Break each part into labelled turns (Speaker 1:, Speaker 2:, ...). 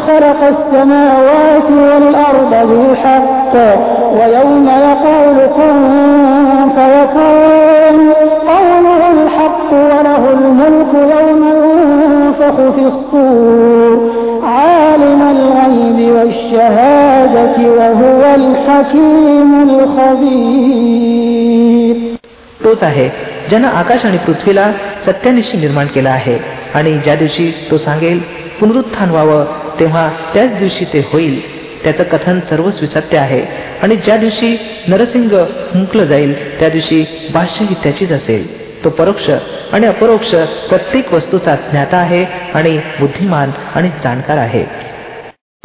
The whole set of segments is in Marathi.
Speaker 1: خلق السماوات والأرض بالحق ويوم يقول كن فيكون قوله الحق وله الملك يوم ينفخ في الصور عالم الغيب والشهادة وهو الحكيم الخبير तोच
Speaker 2: आहे ज्यानं आकाश आणि पृथ्वीला सत्यानिशी निर्माण केला आहे आणि ज्या दिवशी तो सांगेल पुनरुत्थान व्हावं तेव्हा त्याच दिवशी ते होईल त्याचं कथन सर्वच विसत्य आहे आणि ज्या दिवशी नरसिंह मुकल जाईल त्या दिवशी भाष्यही त्याचीच असेल तो परोक्ष आणि अपरोक्ष प्रत्येक वस्तूचा ज्ञाता आहे आणि बुद्धिमान आणि जाणकार आहे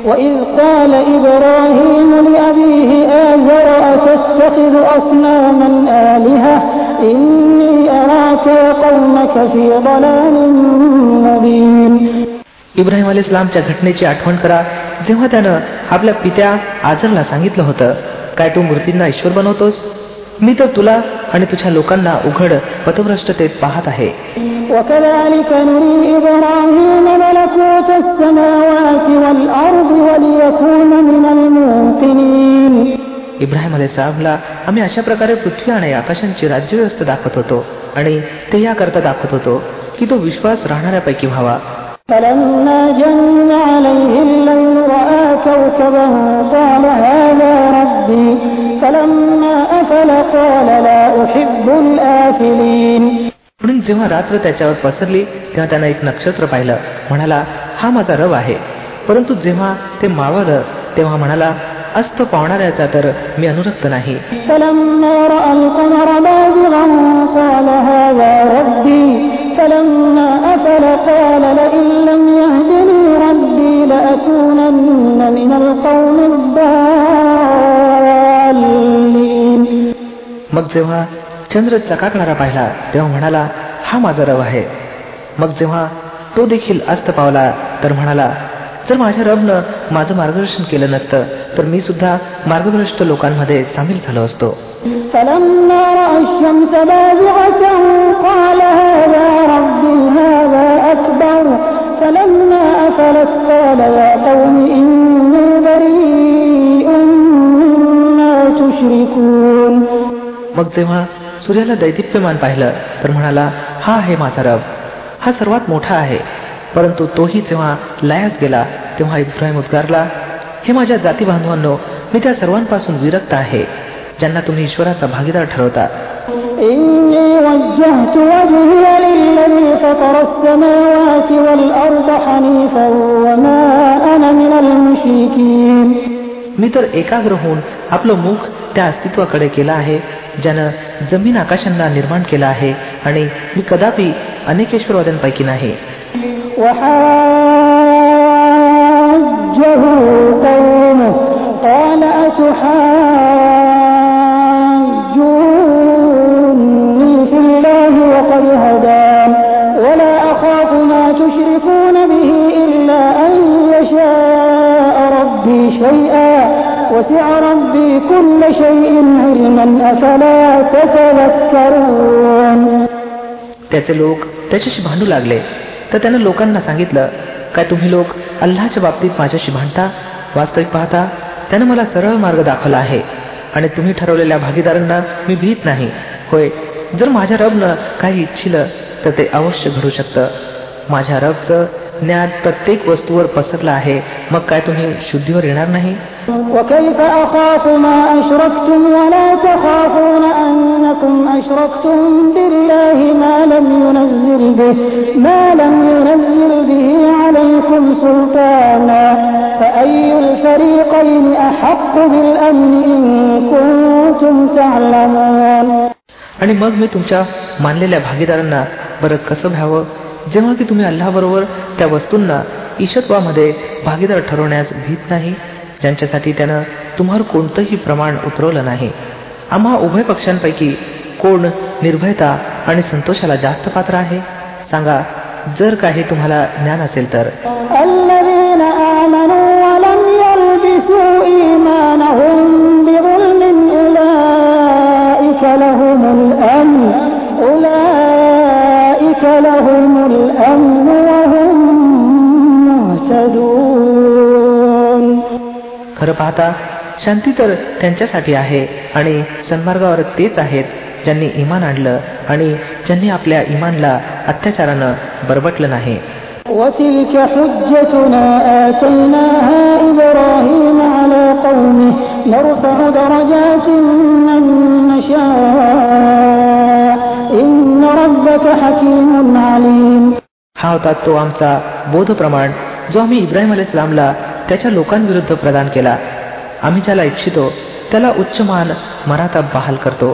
Speaker 2: وإذ قال إبراهيم لأبيه آزر أتتخذ أصناما آلهة إني أراك وقومك في ضلال مبين इब्राहिम अली इस्लामच्या घटनेची आठवण करा जेव्हा त्यानं आपल्या पित्या आजरला सांगितलं होतं काय तू मूर्तींना ईश्वर बनवतोस मी तर तुला आणि तुझ्या लोकांना उघड पथभ्रष्टतेत पाहत आहे इब्राहिम अली साहबला आम्ही अशा प्रकारे पृथ्वी आणि आकाशांची राज्यव्यवस्था दाखवत होतो आणि ते याकरता दाखवत होतो की तो विश्वास राहणाऱ्यापैकी व्हावा
Speaker 1: فلما جن عليه الليل رأى كوكبا قال هذا ربي فلما أفل قال لا أحب الآفلين म्हणून
Speaker 2: जेव्हा रात्र त्याच्यावर पसरली तेव्हा त्यानं एक नक्षत्र पाहिलं म्हणाला हा माझा रव आहे परंतु जेव्हा ते मावळलं तेव्हा म्हणाला अस्त पावणाऱ्याचा तर मी अनुरक्त नाही فلما رأى القمر باغرا قال هذا ربي فلما أفل قال لئن मग जेव्हा चंद्र चकाकणारा पाहिला तेव्हा म्हणाला हा माझा रव आहे मग जेव्हा तो देखील अस्त पावला तर म्हणाला जर माझ्या रबनं माझं मार्गदर्शन केलं नसतं तर मी सुद्धा मार्गभ्रष्ट लोकांमध्ये सामील झालो असतो मग जेव्हा सूर्याला दैदिप्यमान पाहिलं तर म्हणाला हा आहे माझा रब हा सर्वात मोठा आहे परंतु तोही जेव्हा लयास गेला तेव्हा इब्राहिम उद्गारला हे माझ्या जाती बांधवांनो मी त्या सर्वांपासून विरक्त आहे ज्यांना तुम्ही ईश्वराचा भागीदार ठरवता मी तर एकाग्र होऊन आपलं मुख त्या अस्तित्वाकडे केलं आहे ज्यानं जमीन आकाशांना निर्माण केलं आहे आणि मी कदापि अनेकेश्वरवाद्यांपैकी नाही
Speaker 1: وحاجه قومه قال أتحاجوني في الله وقد هدان ولا أخاف ما تشركون به إلا أن يشاء ربي شيئا وسع ربي كل شيء علما أفلا تتذكرون
Speaker 2: त्याचे लोक त्याच्याशी भांडू लागले तर त्यानं लोकांना सांगितलं काय तुम्ही लोक अल्लाच्या बाबतीत माझ्याशी म्हणता वास्तविक पाहता त्यानं मला सरळ मार्ग दाखवला आहे आणि तुम्ही ठरवलेल्या भागीदारांना मी भीत नाही होय जर माझ्या रबनं काही इच्छिलं तर ते अवश्य घडू शकतं माझ्या रबचं ज्ञान प्रत्येक वस्तूवर पसरलं आहे मग काय तुम्ही शुद्धीवर येणार नाही وكيف आणि मग मी तुमच्या मानलेल्या भागीदारांना बरं कसं घ्यावं जेव्हा की तुम्ही अल्लाबरोबर त्या वस्तूंना ईशत्वामध्ये भागीदार ठरवण्यास भीत नाही ज्यांच्यासाठी त्यानं तुम्हाला कोणतंही प्रमाण उतरवलं नाही आम्हा उभय पक्षांपैकी कोण निर्भयता आणि संतोषाला जास्त पात्र आहे सांगा जर काही तुम्हाला ज्ञान असेल तर खरं पाहता शांती तर त्यांच्यासाठी आहे आणि सन्मार्गावर तेच आहेत ज्यांनी इमान आणलं आणि ज्यांनी आपल्या इमानला अत्याचारानं बरबटलं
Speaker 1: नाही हा होता
Speaker 2: तो आमचा बोध प्रमाण जो आम्ही इब्राहिम लांबला इस्लामला त्याच्या लोकांविरुद्ध प्रदान केला आम्ही ज्याला इच्छितो त्याला उच्चमान मराता बहाल करतो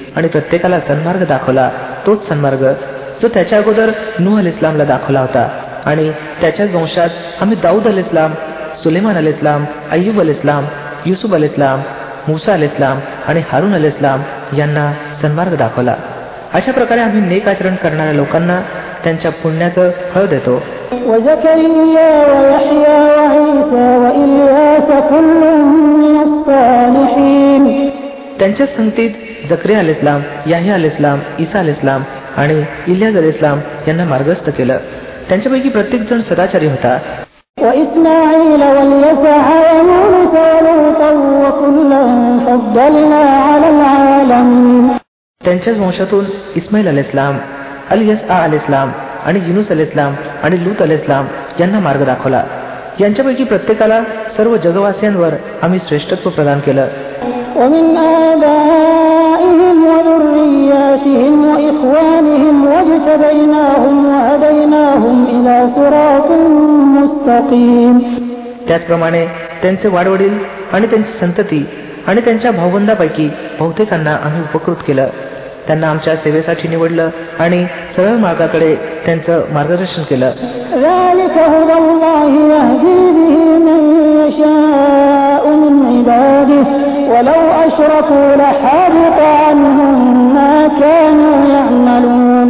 Speaker 2: आणि प्रत्येकाला सन्मार्ग दाखवला तोच सन्मार्ग जो त्याच्या अगोदर नूह अल इस्लामला दाखवला होता आणि त्याच्या वंशात आम्ही दाऊद अल इस्लाम सुलेमान अल इस्लाम अय्यूब अल इस्लाम युसुफ अल इस्लाम मुसा अल इस्लाम आणि हारून अल इस्लाम यांना सन्मार्ग दाखवला अशा प्रकारे आम्ही नेक आचरण करणाऱ्या लोकांना त्यांच्या पुण्याचं फळ देतो وزكريا त्यांच्या संगतीत इस्लाम याही अल इस्लाम इसा इस्लाम आणि इलियाज इस्लाम यांना मार्गस्थ केलं त्यांच्यापैकी प्रत्येक जण सदाचारी होता त्यांच्याच वंशातून इस्माईल अल इस्लाम अल यस आ अल इस्लाम आणि युनुस अल इस्लाम आणि लूत अल इस्लाम यांना मार्ग दाखवला यांच्यापैकी प्रत्येकाला सर्व जगवासियांवर आम्ही श्रेष्ठत्व प्रदान केलं وهديناهم صراط مستقيم त्याचप्रमाणे त्यांचे वाडवडील आणि त्यांची संतती आणि त्यांच्या भावबंधापैकी बहुतेकांना आम्ही उपकृत केलं त्यांना आमच्या सेवेसाठी निवडलं आणि सरळ मार्गाकडे त्यांचं मार्गदर्शन
Speaker 1: केलं عنهم
Speaker 2: ما كانوا يعملون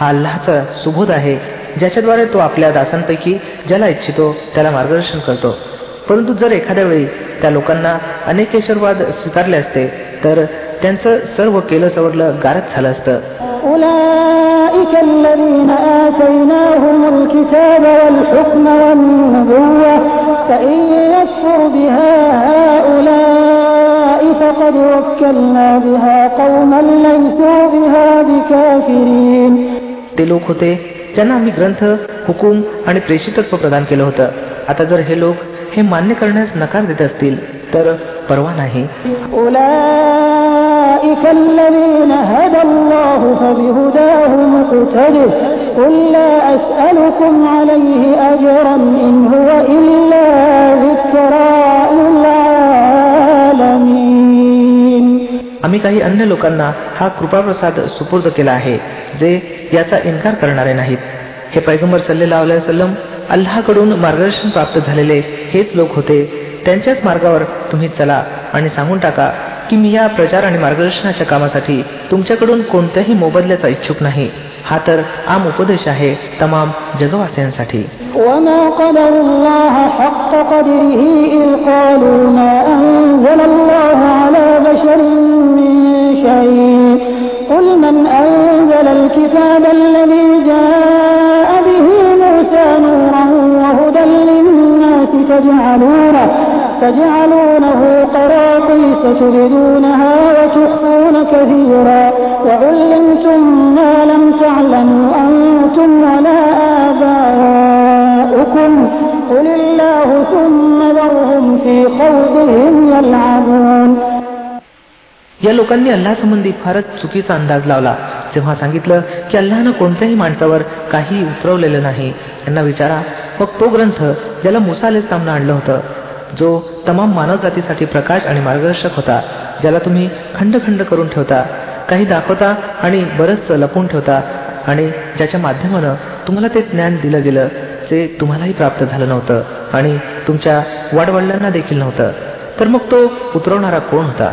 Speaker 2: हा अल्लाचा सुबोध आहे ज्याच्याद्वारे तो आपल्या दासांपैकी ज्याला इच्छितो त्याला मार्गदर्शन करतो परंतु जर एखाद्या वेळी त्या लोकांना अनेकेश्वरवाद स्वीकारले असते तर त्यांचं सर्व केलं सवडलं गारच झालं असतं ते लोक होते ज्यांना आम्ही ग्रंथ हुकुम आणि प्रेषितत्व प्रदान केलं होतं आता जर हे लोक हे मान्य करण्यास नकार देत असतील तर परवा नाही ओला आम्ही काही अन्य लोकांना हा कृपाप्रसाद सुपूर्द केला आहे जे याचा इन्कार करणारे नाहीत हे पैगंबर सल्लेला सल्लम अल्लाकडून मार्गदर्शन प्राप्त झालेले हेच लोक होते त्यांच्याच मार्गावर तुम्ही चला आणि सांगून टाका की मी या प्रचार आणि मार्गदर्शनाच्या कामासाठी तुमच्याकडून कोणत्याही मोबदल्याचा इच्छुक नाही हा तर आम उपदेश आहे तमाम जगवासियांसाठी ओम
Speaker 1: شيء قل من أنزل الكتاب الذي جاء به موسى نورا وهدى للناس تجعلونه, تجعلونه قراطيس تبدونها وتخفون كثيرا وعلمتم ما لم تعلموا أنتم ولا آباؤكم قل الله ثم ذرهم في خوضهم يلعبون
Speaker 2: या लोकांनी अल्लासंबंधी फारच चुकीचा अंदाज लावला तेव्हा सांगितलं की अल्लानं कोणत्याही माणसावर काही उतरवलेलं नाही त्यांना विचारा मग तो ग्रंथ ज्याला मुसालेस सामना आणलं होतं जो तमाम मानवजातीसाठी प्रकाश आणि मार्गदर्शक होता ज्याला तुम्ही खंड खंड करून ठेवता काही दाखवता आणि बरंच लपवून ठेवता आणि ज्याच्या माध्यमानं तुम्हाला ते ज्ञान दिलं गेलं जे तुम्हालाही प्राप्त झालं नव्हतं आणि तुमच्या वाडवडिलांना देखील नव्हतं तर मग तो उतरवणारा कोण होता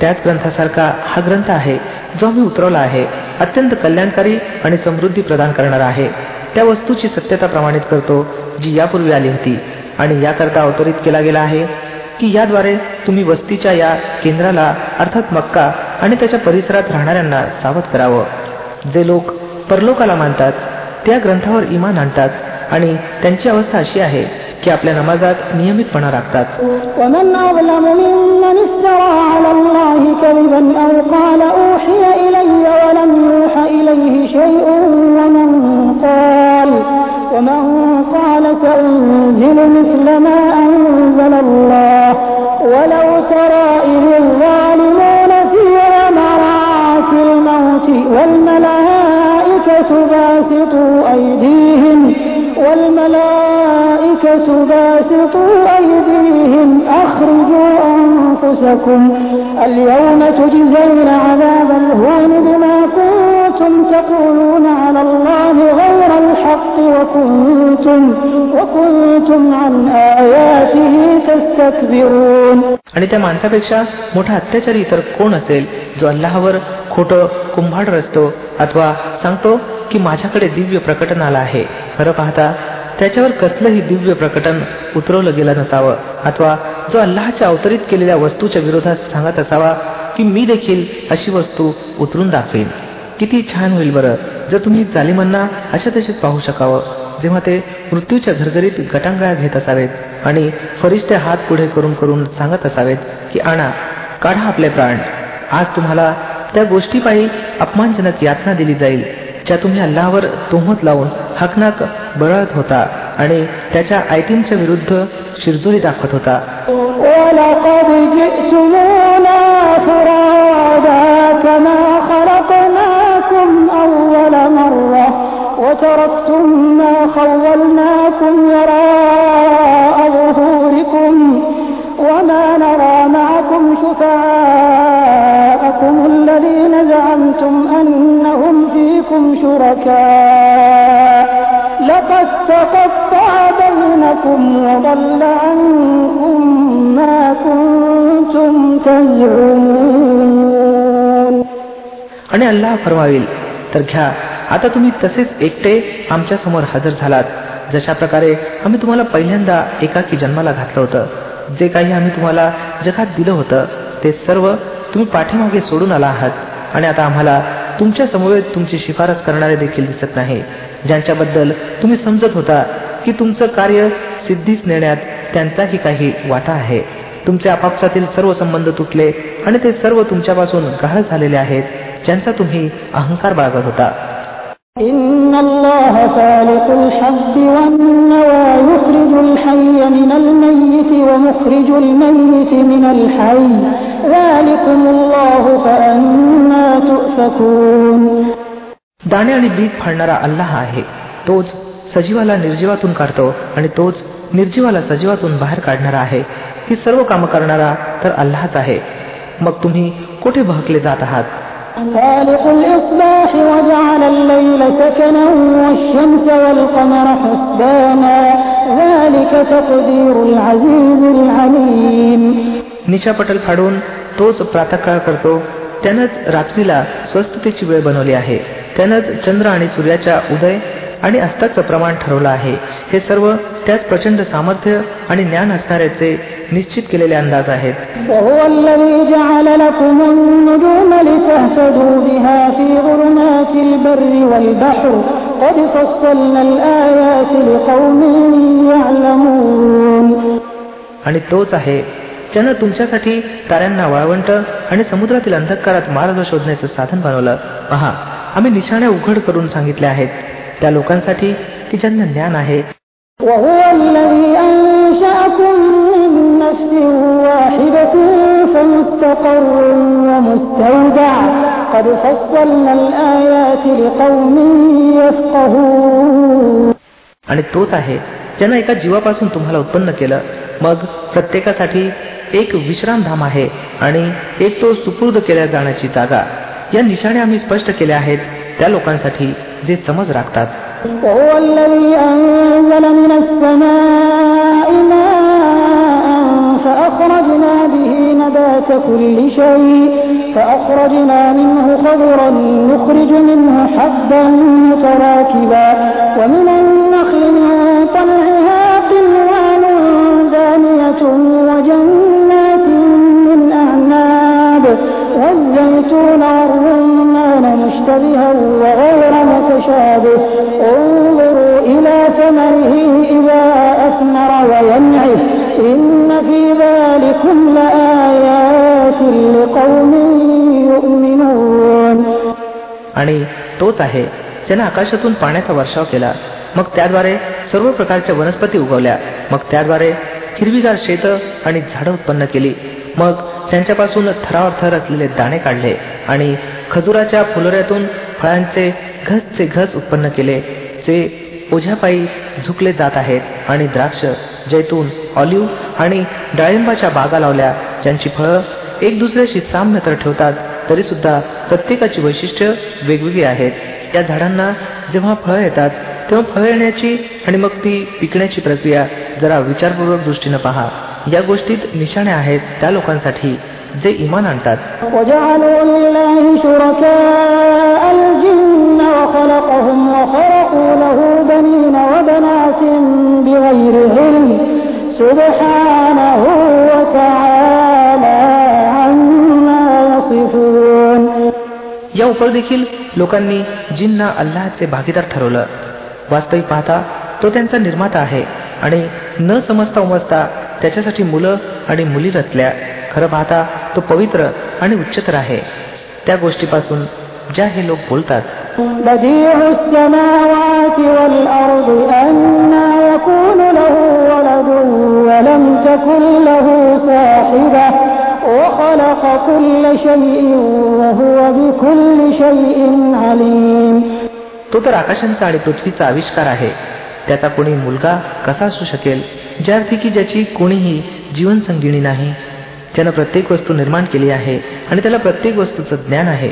Speaker 2: त्याच ग्रंथासारखा हा ग्रंथ आहे जो आम्ही उतरवला आहे अत्यंत कल्याणकारी आणि समृद्धी प्रदान करणारा आहे त्या वस्तूची सत्यता प्रमाणित करतो जी यापूर्वी आली होती आणि याकरता अवतरित केला गेला आहे की याद्वारे तुम्ही वस्तीच्या या केंद्राला अर्थात मक्का आणि त्याच्या परिसरात राहणाऱ्यांना सावध करावं जे लोक परलोकाला मानतात त्या ग्रंथावर इमान आणतात आणि त्यांची अवस्था अशी आहे की आपल्या नमाजात नियमितपणा
Speaker 1: राखतात ومن
Speaker 2: आणि त्या माणसापेक्षा मोठा अत्याचारी इतर कोण असेल जो अल्लाहवर खोट कुंभाड रचतो अथवा सांगतो की माझ्याकडे दिव्य प्रकटन आला आहे खरं पाहता त्याच्यावर कसलंही दिव्य प्रकटन उतरवलं गेलं नसावं अथवा जो अल्लाच्या अवतरित केलेल्या वस्तूच्या विरोधात सांगत असावा की मी देखील अशी वस्तू उतरून दाखवेन किती छान होईल बरं जर तुम्ही जालिमांना अशा तशीच पाहू शकावं जेव्हा ते मृत्यूच्या घरघरीत गटांगळ्या घेत असावेत आणि फरिश्ते हात पुढे करून करून सांगत असावेत की आणा काढा आपले प्राण आज तुम्हाला त्या गोष्टीपायी अपमानजनक यातना दिली जाईल ज्या तुम्ही अल्लावर तोहत लावून हकनाक बळत होता आणि त्याच्या आयतींच्या विरुद्ध शिरजोरी दाखवत होता وضل عنكم ما كنتم تزعمون आणि अल्लाह फरमावेल तर घ्या आता तुम्ही तसेच एकटे आमच्या समोर हजर झालात जशा प्रकारे आम्ही तुम्हाला पहिल्यांदा एकाकी जन्माला घातलं होतं जे काही आम्ही तुम्हाला जगात दिलं होतं ते सर्व तुम्ही पाठीमागे सोडून आला आहात आणि आता आम्हाला तुमच्या समवेत तुमची शिफारस करणारे देखील दिसत नाही ज्यांच्याबद्दल तुम्ही समजत होता की तुमचं कार्य सिद्धीच नेण्यात त्यांचाही काही वाटा आहे तुमचे आपापसातील सर्व संबंध तुटले आणि ते सर्व तुमच्यापासून गहाळ झालेले आहेत ज्यांचा तुम्ही अहंकार बाळगत होता दाणे आणि बीज फाडणारा अल्लाह आहे तोच सजीवाला निर्जीवातून काढतो आणि तोच निर्जीवाला सजीवातून बाहेर काढणारा आहे ही सर्व काम करणारा तर अल्लाच आहे मग तुम्ही कुठे बहकले जात आहात निशापटल फाडून तोच प्रातकाळ करतो त्यानंच रात्रीला स्वस्थतेची वेळ बनवली आहे त्यानंच चंद्र आणि सूर्याच्या उदय आणि अस्ताचं प्रमाण ठरवलं आहे हे सर्व त्याच प्रचंड सामर्थ्य आणि ज्ञान असणाऱ्याचे निश्चित केलेले अंदाज आहेत
Speaker 1: आणि
Speaker 2: तोच आहे ज्यानं तुमच्यासाठी ताऱ्यांना वाळवंट आणि समुद्रातील अंधकारात मार्ग शोधण्याचं साधन बनवलं पहा आम्ही निशाण्या उघड करून सांगितल्या आहेत त्या लोकांसाठी की ज्यांना ज्ञान आहे आणि तोच आहे ज्यांना एका जीवापासून तुम्हाला उत्पन्न केलं मग प्रत्येकासाठी एक विश्रामधाम आहे आणि एक तो सुपूर्द केल्या जाण्याची जागा या निशाणे आम्ही स्पष्ट केल्या आहेत त्या लोकांसाठी जे
Speaker 1: समज राखतात الذي أنزل من السماء ماء فأخرجنا به نبات كل شيء فأخرجنا منه خضرا نخرج منه حبا متراكبا ومن النخل من طلعها قنوان دانية وجنات من أعناب والزيتون والرمان مشتبها وغيرها
Speaker 2: إن في ذلكم لآيات لقوم يؤمنون आणि तोच आहे ज्याने आकाशातून पाण्याचा वर्षाव केला मग त्याद्वारे सर्व प्रकारच्या वनस्पती उगवल्या मग त्याद्वारे हिरवीगार शेत आणि झाड उत्पन्न केली मग त्यांच्यापासून थरावर थर असलेले दाणे काढले आणि खजुराच्या फुलोऱ्यातून फळांचे घसचे घस उत्पन्न केले जे ओझ्यापायी झुकले जात आहेत आणि द्राक्ष जैतून ऑलिव्ह आणि डाळिंबाच्या बागा लावल्या ज्यांची फळं एक दुसऱ्याशी साम्य तर ठेवतात तरी सुद्धा प्रत्येकाची वैशिष्ट्य वेगवेगळी आहेत या झाडांना जेव्हा फळं येतात तेव्हा फळ येण्याची आणि मग ती पिकण्याची प्रक्रिया जरा विचारपूर्वक दृष्टीनं पहा या गोष्टीत निशाणे आहेत त्या लोकांसाठी जे इमान आणतात या उपर देखील लोकांनी जिन्ना अल्लाचे भागीदार ठरवलं वास्तविक पाहता तो त्यांचा निर्माता आहे आणि न समजता उमजता त्याच्यासाठी मुलं आणि मुली रचल्या खरं पाहता तो पवित्र आणि उच्चतर आहे त्या गोष्टीपासून ज्या हे लोक बोलतात तो तर आकाशांचा आणि पृथ्वीचा आविष्कार आहे त्याचा कोणी मुलगा कसा असू शकेल ज्यार्थी की ज्याची कोणीही जीवनसंगिणी नाही ज्यानं प्रत्येक वस्तू निर्माण केली आहे आणि त्याला प्रत्येक वस्तूचं ज्ञान आहे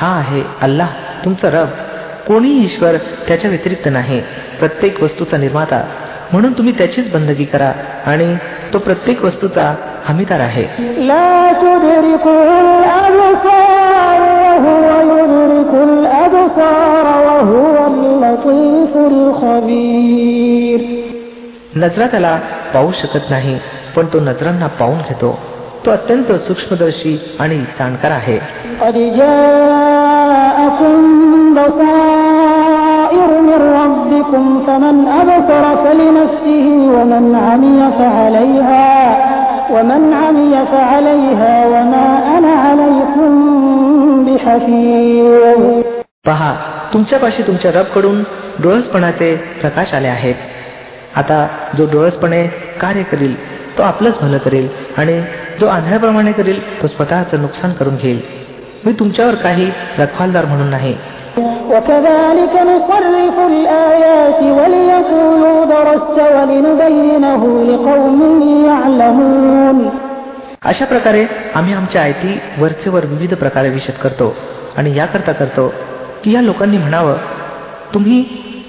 Speaker 2: हा आहे अल्लाह तुमचा रब कोणी ईश्वर त्याच्या व्यतिरिक्त नाही प्रत्येक वस्तूचा निर्माता म्हणून तुम्ही त्याचीच बंदगी करा आणि तो प्रत्येक वस्तूचा हमीदार आहे नजरा त्याला पाहू शकत नाही पण तो नजरांना पाहून घेतो तो अत्यंत सूक्ष्मदर्शी आणि जाणकार आहे
Speaker 1: من ربكم فمن أبصر فلنفسه
Speaker 2: पहा तुमच्यापाशी तुमच्या रबकडून डोळसपणाचे प्रकाश आले आहेत आता जो डोळसपणे कार्य करील तो आपलंच भलं करेल आणि जो आंधळ्याप्रमाणे करेल तो स्वतःचं नुकसान करून घेईल मी तुमच्यावर काही रखवालदार म्हणून नाही अशा प्रकारे आम्ही आमच्या आयती वरचेवर विविध प्रकारे विषद करतो आणि याकरता करतो की या लोकांनी म्हणावं तुम्ही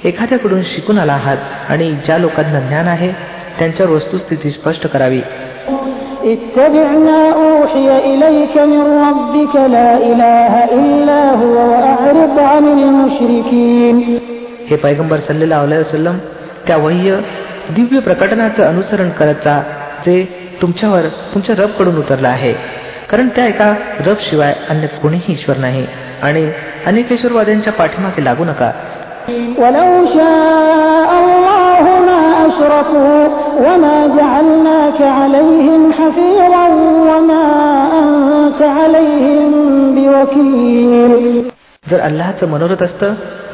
Speaker 2: एखाद्याकडून शिकून आला आहात आणि ज्या लोकांना ज्ञान आहे त्यांच्या वस्तुस्थिती स्पष्ट करावी
Speaker 1: हे
Speaker 2: पैगंबर सल्लेला वसलम त्या वह्य दिव्य प्रकटनाचं अनुसरण करत जा जे तुमच्यावर तुमच्या रबकडून उतरलं आहे कारण त्या एका रब शिवाय अन्य कोणीही ईश्वर नाही आणि अनेकेश्वरवाद्यांच्या पाठीमागे लागू नका जर अल्लाचं मनोरत असत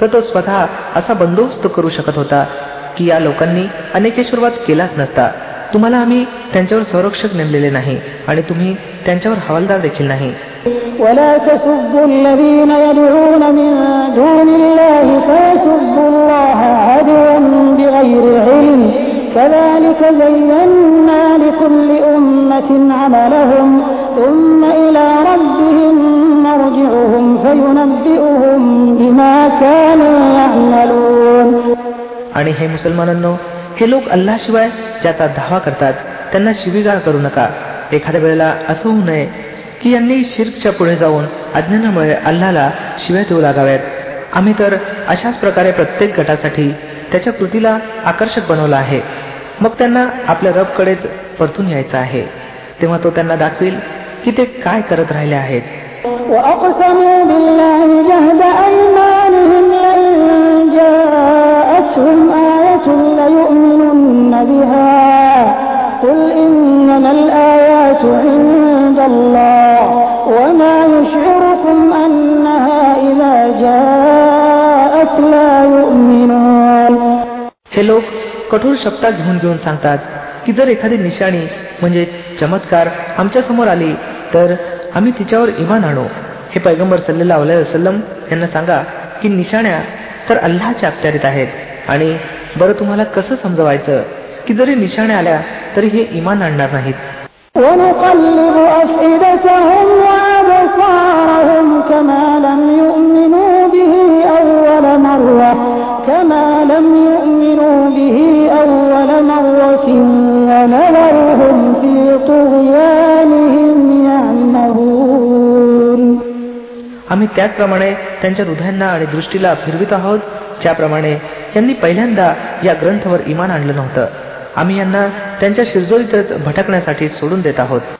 Speaker 2: तर तो स्वतः असा बंदोबस्त करू शकत होता की या लोकांनी अनेके सुरुवात केलाच नसता तुम्हाला आम्ही त्यांच्यावर संरक्षक नेमलेले नाही आणि तुम्ही त्यांच्यावर हवालदार देखील नाही
Speaker 1: ولا تسبوا الذين يدعون من دون الله فيسبوا الله عدوا بغير علم كذلك زينا لكل أمة عملهم ثم إلى ربهم مرجعهم فينبئهم بما كانوا يعملون
Speaker 2: आणि हे मुसलमानांनो हे लोक अल्लाशिवाय ज्याचा धावा करतात त्यांना शिवीगाळ करू नका एखाद्या वेळेला असं की यांनी शिर्कच्या पुढे जाऊन अज्ञानामुळे अल्लाला शिव्या देऊ लागाव्यात आम्ही तर अशाच प्रकारे प्रत्येक गटासाठी त्याच्या कृतीला आकर्षक बनवलं आहे मग त्यांना आपल्या रबकडेच परतून यायचं आहे तेव्हा तो त्यांना दाखवेल की ते काय करत राहिले आहेत हे लोक कठोर शब्दात घेऊन घेऊन सांगतात की जर एखादी निशाणी म्हणजे चमत्कार आमच्या समोर आली तर आम्ही तिच्यावर इमान आणू हे पैगंबर सल्लेला वसलम यांना सांगा की निशाण्या तर अल्लाच्या अखत्यारीत आहेत आणि बरं तुम्हाला कसं समजवायचं की जरी निशाण्या आल्या तरी हे इमान आणणार नाहीत आम्ही त्याचप्रमाणे त्यांच्या हृदयांना आणि दृष्टीला फिरवित आहोत ज्याप्रमाणे त्यांनी पहिल्यांदा या ग्रंथवर इमान आणलं नव्हतं आम्ही यांना त्यांच्या शिरजोरीतच भटकण्यासाठी सोडून देत आहोत